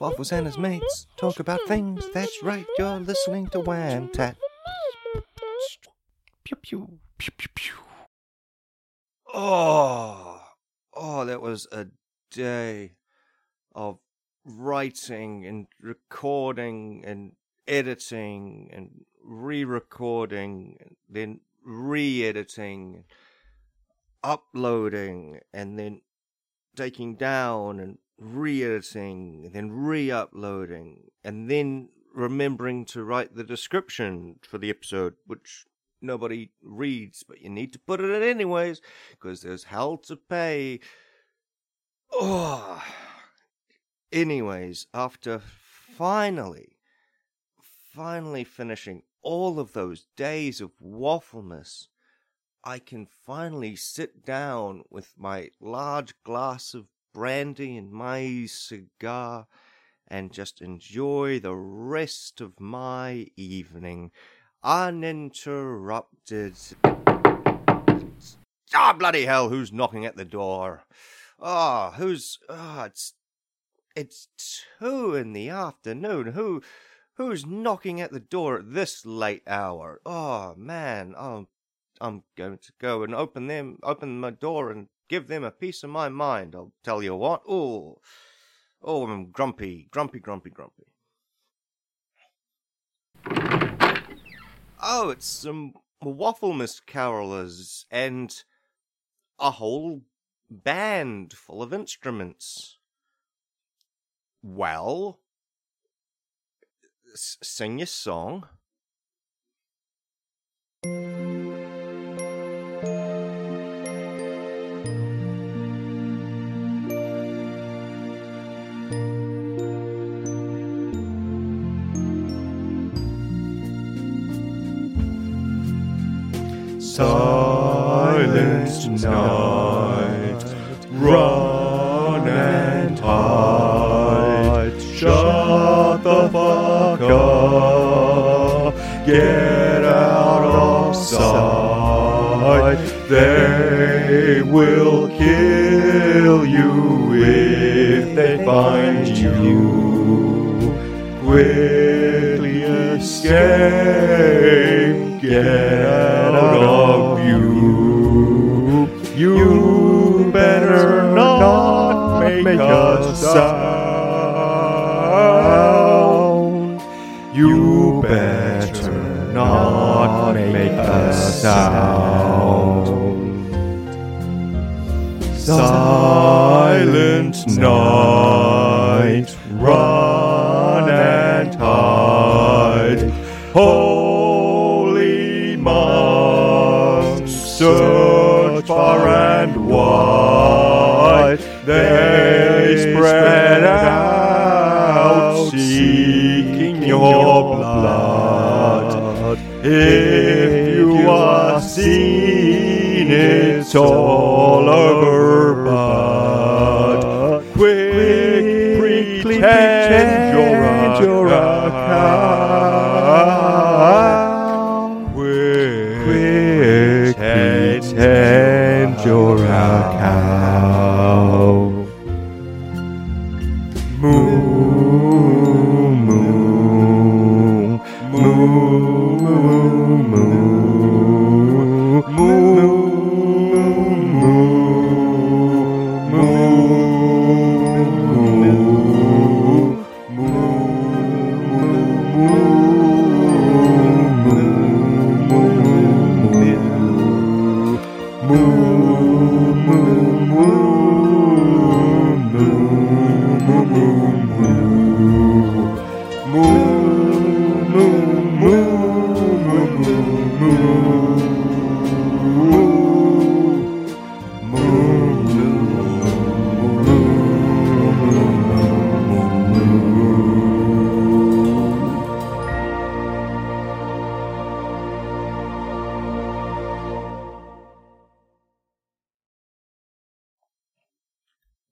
Waffles and his mates talk about things. That's right, you're listening to Wham Tat. Pew pew pew pew pew. Oh, oh, that was a day of writing and recording and editing and re-recording and then re-editing uploading and then taking down and re-editing then re-uploading and then remembering to write the description for the episode which nobody reads but you need to put it in anyways because there's hell to pay. Oh anyways after finally finally finishing all of those days of waffleness I can finally sit down with my large glass of brandy and my cigar and just enjoy the rest of my evening uninterrupted. Ah, bloody hell, who's knocking at the door? Ah, who's. Ah, it's. It's two in the afternoon. Who. Who's knocking at the door at this late hour? Oh, man. Oh, I'm going to go and open them, open my door and give them a piece of my mind. I'll tell you what. Oh, oh, I'm grumpy, grumpy, grumpy, grumpy. Oh, it's some waffle Wafflemas carolers and a whole band full of instruments. Well, s- sing your song. Silent night, run and hide. Shut the fuck up, get out of sight. They will kill you if they find you. Quickly escape, get out of view. You better not make a sound. You better not make a sound. Silent night, run Holy monks, search far and wide. They spread out, seeking your blood. If you are seen, it's all over, but quick, pretend you're a. Quick, pretend you're a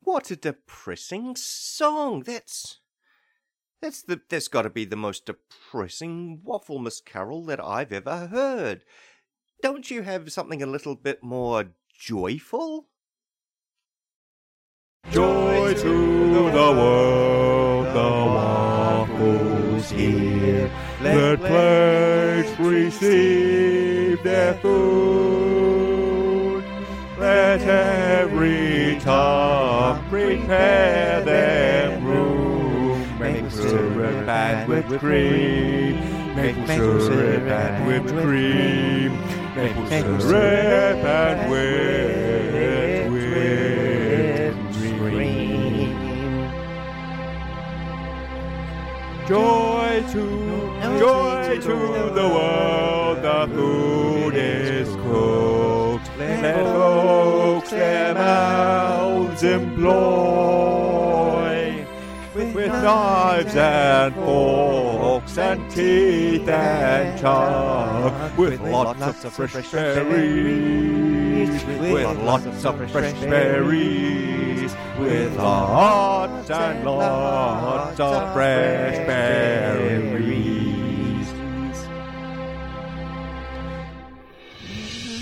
What a depressing song. That's that's the that's got to be the most depressing Wafflemas carol that I've ever heard. Don't you have something a little bit more joyful? Joy to the world, the waffles here. Let plagues receive their food. Let every tongue prepare them room. Maple syrup and whipped cream. Maple syrup and whipped cream. Maple syrup and whipped, whipped cream. Joy to, joy to the world, the food employ. With knives and forks and teeth and chalk. With lots of fresh berries. With lots of fresh berries. With lots and lots of fresh berries.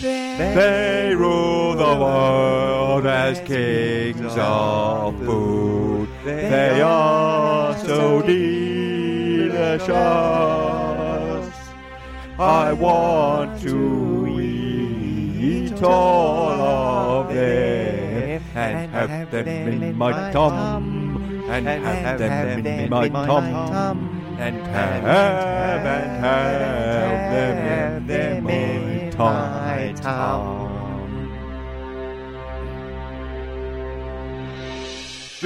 They rule the world as kings of food. They are so delicious. I want to eat all of them and have them in my tum and have them in my tum and have and have them in my tum.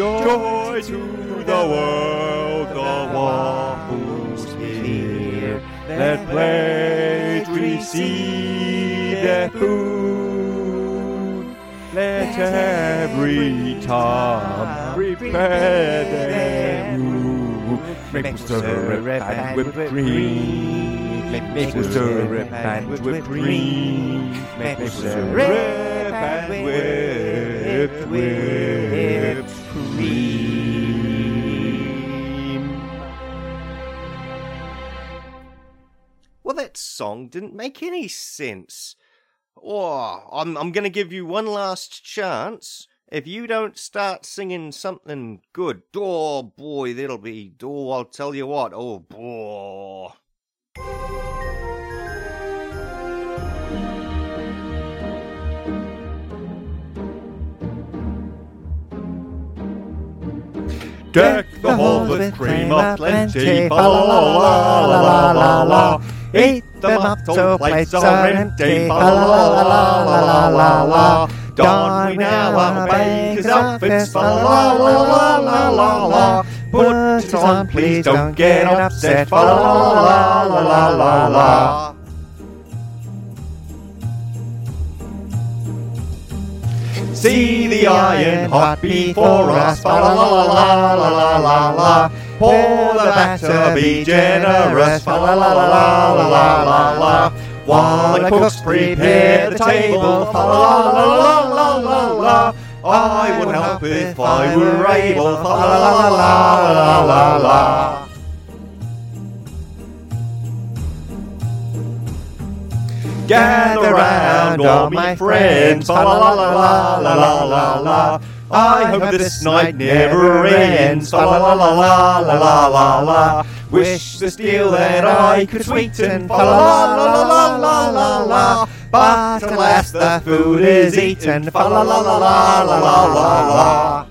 Joy to the world, the waffles here. Let plates receive their food. Let every tongue prepare their room. Maple syrup and whipped cream. Maple syrup and whipped cream. Maple syrup and whipped, whipped Well, that song didn't make any sense. Oh, I'm, I'm going to give you one last chance. If you don't start singing something good, oh boy, that'll be. Oh, I'll tell you what. Oh boy. Deck the halls with cream of plenty, fa la la la la la la la. Eat them up till plates are empty, fa la la la la la la la. Don we now our baker's outfits, fa la la la la la la. Put it on, please don't get upset, fa la la la la la la. See the iron hot before us. Ba la la la la la la la. Pour the batter, be generous. Ba la la la la la la la. While the cooks prepare the table. Fa la la la la la la. I would help if I were able. La la la la la la la. Gather round, all my friends. La la la la la la la la. I hope this night never ends. La la la la la la la la. Wish this deal that I could sweeten. La la la la la la la. But alas, the food is eaten. La la la la la la la la.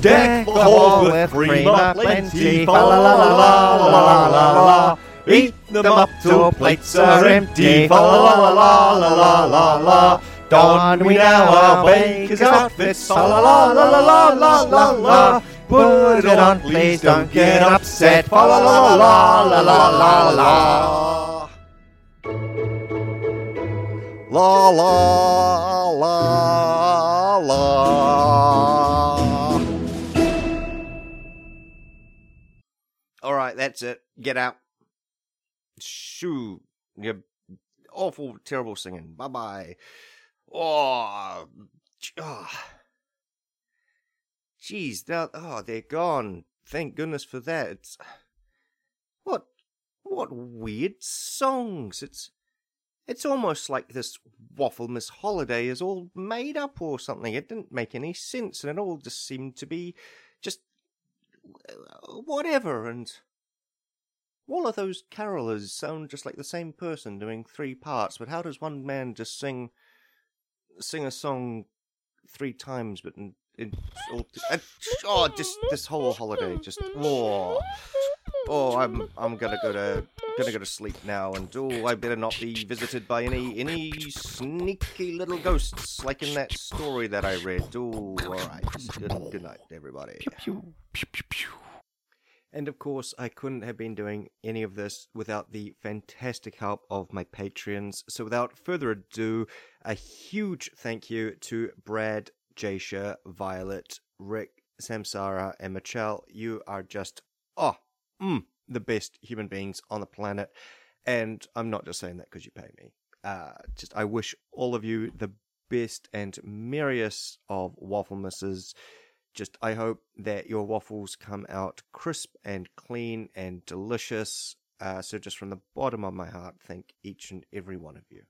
Deck halls with cream of plenty, fa la la la la la la la la. Eat them up till plates are empty, fa la la la la la la la. Don we now our baker's outfits, fa la la la la la la la la. Put it on, please don't get upset, fa la la la la la la la. La la la la. That's it. Get out. Shoo. You awful, terrible singing. Bye bye. Oh, oh. Jeez, they're, oh, they're gone. Thank goodness for that. It's what, what weird songs. It's, it's almost like this Wafflemas Holiday is all made up or something. It didn't make any sense, and it all just seemed to be just uh, whatever, and all of those carolers sound just like the same person doing three parts. But how does one man just sing sing a song three times, but in, in all, oh, just this whole holiday, just oh, oh, I'm I'm gonna go to gonna go to sleep now, and oh, I better not be visited by any any sneaky little ghosts like in that story that I read. Oh, all right, good, good night, everybody. Pew, pew, pew. And of course, I couldn't have been doing any of this without the fantastic help of my patrons. So without further ado, a huge thank you to Brad, Jasha, Violet, Rick, Samsara, and Michelle. You are just, oh, mm, the best human beings on the planet. And I'm not just saying that because you pay me. Uh, just, I wish all of you the best and merriest of waffle misses just I hope that your waffles come out crisp and clean and delicious. Uh, so just from the bottom of my heart, thank each and every one of you.